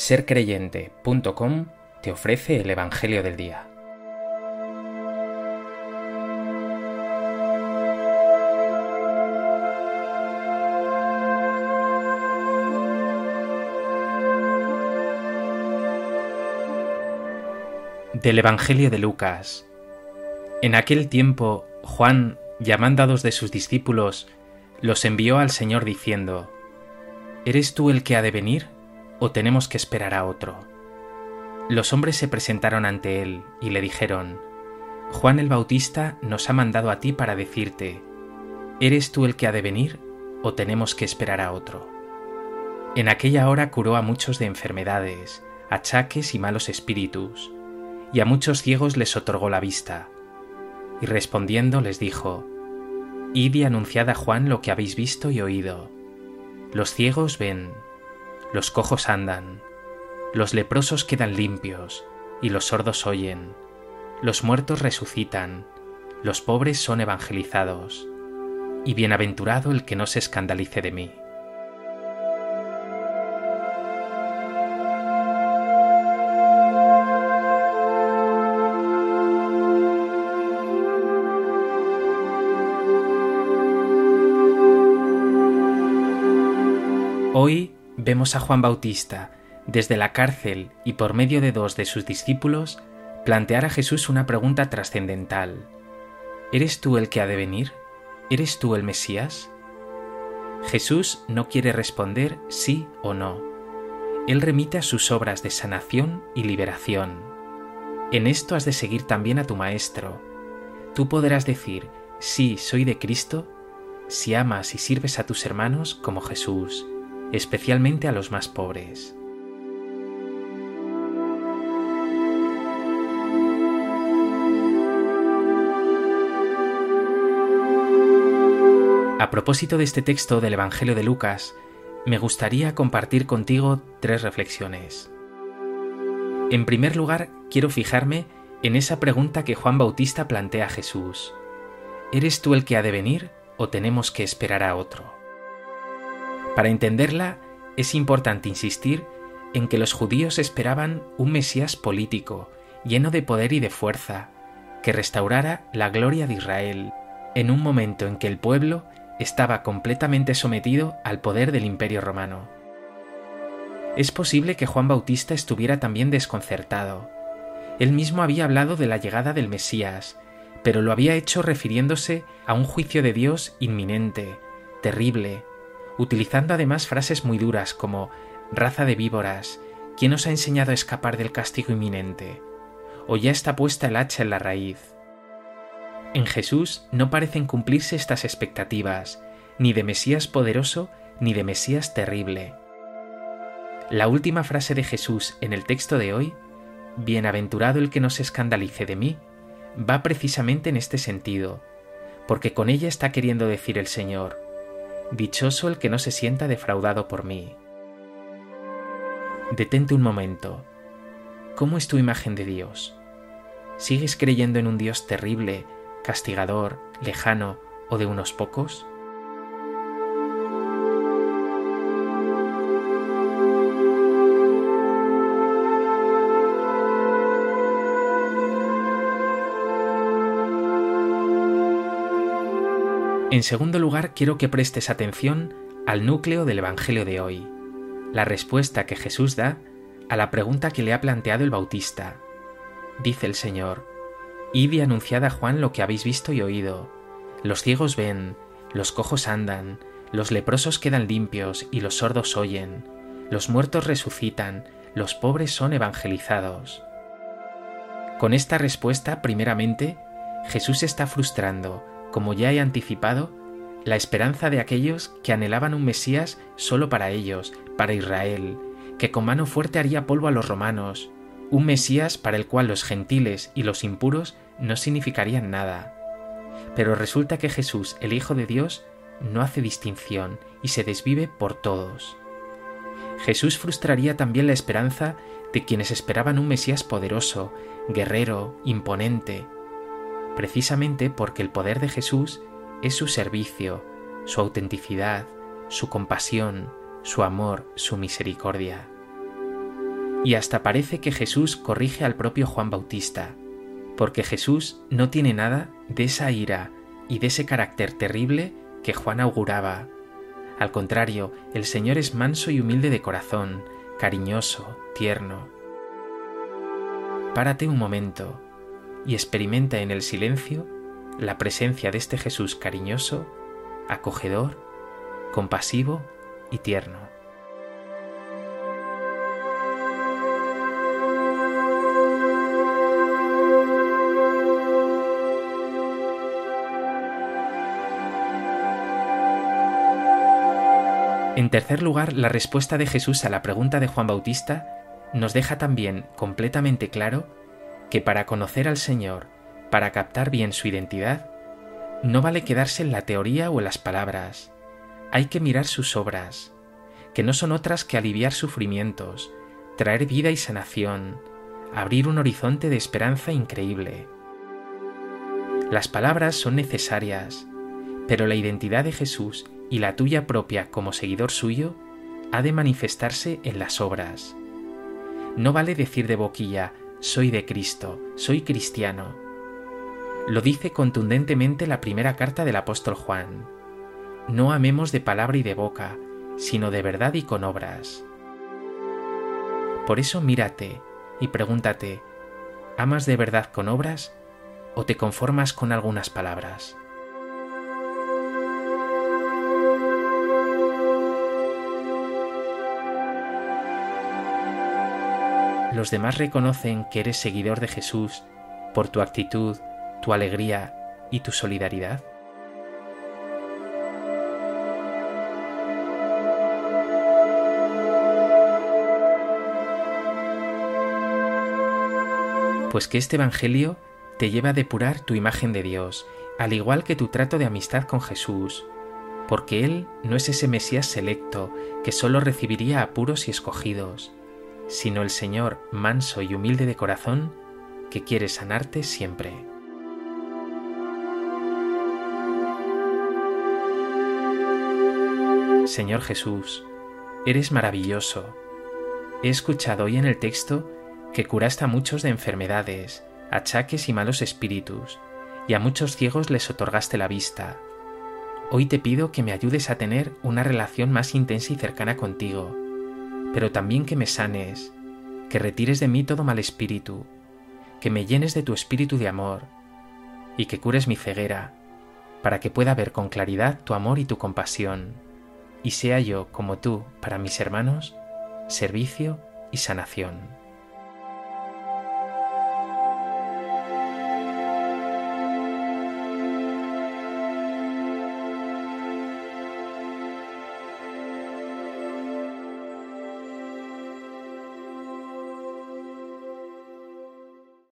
sercreyente.com te ofrece el Evangelio del Día. Del Evangelio de Lucas. En aquel tiempo, Juan, llamando a dos de sus discípulos, los envió al Señor diciendo, ¿Eres tú el que ha de venir o tenemos que esperar a otro? Los hombres se presentaron ante él y le dijeron, Juan el Bautista nos ha mandado a ti para decirte, ¿eres tú el que ha de venir o tenemos que esperar a otro? En aquella hora curó a muchos de enfermedades, achaques y malos espíritus, y a muchos ciegos les otorgó la vista. Y respondiendo les dijo, Id y anunciad a Juan lo que habéis visto y oído. Los ciegos ven, los cojos andan, los leprosos quedan limpios, y los sordos oyen, los muertos resucitan, los pobres son evangelizados, y bienaventurado el que no se escandalice de mí. Hoy vemos a Juan Bautista, desde la cárcel y por medio de dos de sus discípulos, plantear a Jesús una pregunta trascendental. ¿Eres tú el que ha de venir? ¿Eres tú el Mesías? Jesús no quiere responder sí o no. Él remite a sus obras de sanación y liberación. En esto has de seguir también a tu Maestro. Tú podrás decir, sí, soy de Cristo, si amas y sirves a tus hermanos como Jesús, especialmente a los más pobres. A propósito de este texto del Evangelio de Lucas, me gustaría compartir contigo tres reflexiones. En primer lugar, quiero fijarme en esa pregunta que Juan Bautista plantea a Jesús. ¿Eres tú el que ha de venir o tenemos que esperar a otro? Para entenderla, es importante insistir en que los judíos esperaban un Mesías político, lleno de poder y de fuerza, que restaurara la gloria de Israel, en un momento en que el pueblo estaba completamente sometido al poder del imperio romano. Es posible que Juan Bautista estuviera también desconcertado. Él mismo había hablado de la llegada del Mesías, pero lo había hecho refiriéndose a un juicio de Dios inminente, terrible, utilizando además frases muy duras como raza de víboras, ¿quién os ha enseñado a escapar del castigo inminente? O ya está puesta el hacha en la raíz. En Jesús no parecen cumplirse estas expectativas, ni de Mesías poderoso, ni de Mesías terrible. La última frase de Jesús en el texto de hoy, Bienaventurado el que no se escandalice de mí, va precisamente en este sentido, porque con ella está queriendo decir el Señor, Dichoso el que no se sienta defraudado por mí. Detente un momento. ¿Cómo es tu imagen de Dios? ¿Sigues creyendo en un Dios terrible, castigador, lejano o de unos pocos? En segundo lugar, quiero que prestes atención al núcleo del Evangelio de hoy, la respuesta que Jesús da a la pregunta que le ha planteado el Bautista. Dice el Señor, Id y anunciad a Juan lo que habéis visto y oído. Los ciegos ven, los cojos andan, los leprosos quedan limpios y los sordos oyen, los muertos resucitan, los pobres son evangelizados. Con esta respuesta, primeramente, Jesús está frustrando como ya he anticipado, la esperanza de aquellos que anhelaban un Mesías solo para ellos, para Israel, que con mano fuerte haría polvo a los romanos, un Mesías para el cual los gentiles y los impuros no significarían nada. Pero resulta que Jesús, el Hijo de Dios, no hace distinción y se desvive por todos. Jesús frustraría también la esperanza de quienes esperaban un Mesías poderoso, guerrero, imponente, precisamente porque el poder de Jesús es su servicio, su autenticidad, su compasión, su amor, su misericordia. Y hasta parece que Jesús corrige al propio Juan Bautista, porque Jesús no tiene nada de esa ira y de ese carácter terrible que Juan auguraba. Al contrario, el Señor es manso y humilde de corazón, cariñoso, tierno. Párate un momento y experimenta en el silencio la presencia de este Jesús cariñoso, acogedor, compasivo y tierno. En tercer lugar, la respuesta de Jesús a la pregunta de Juan Bautista nos deja también completamente claro que para conocer al Señor, para captar bien su identidad, no vale quedarse en la teoría o en las palabras, hay que mirar sus obras, que no son otras que aliviar sufrimientos, traer vida y sanación, abrir un horizonte de esperanza increíble. Las palabras son necesarias, pero la identidad de Jesús y la tuya propia como seguidor suyo ha de manifestarse en las obras. No vale decir de boquilla, soy de Cristo, soy cristiano. Lo dice contundentemente la primera carta del apóstol Juan. No amemos de palabra y de boca, sino de verdad y con obras. Por eso mírate y pregúntate, ¿amas de verdad con obras o te conformas con algunas palabras? Los demás reconocen que eres seguidor de Jesús por tu actitud, tu alegría y tu solidaridad? Pues que este Evangelio te lleva a depurar tu imagen de Dios, al igual que tu trato de amistad con Jesús, porque Él no es ese Mesías selecto que solo recibiría a puros y escogidos, sino el Señor manso y humilde de corazón, que quiere sanarte siempre. Señor Jesús, eres maravilloso. He escuchado hoy en el texto que curaste a muchos de enfermedades, achaques y malos espíritus, y a muchos ciegos les otorgaste la vista. Hoy te pido que me ayudes a tener una relación más intensa y cercana contigo, pero también que me sanes, que retires de mí todo mal espíritu, que me llenes de tu espíritu de amor, y que cures mi ceguera, para que pueda ver con claridad tu amor y tu compasión, y sea yo, como tú, para mis hermanos, servicio y sanación.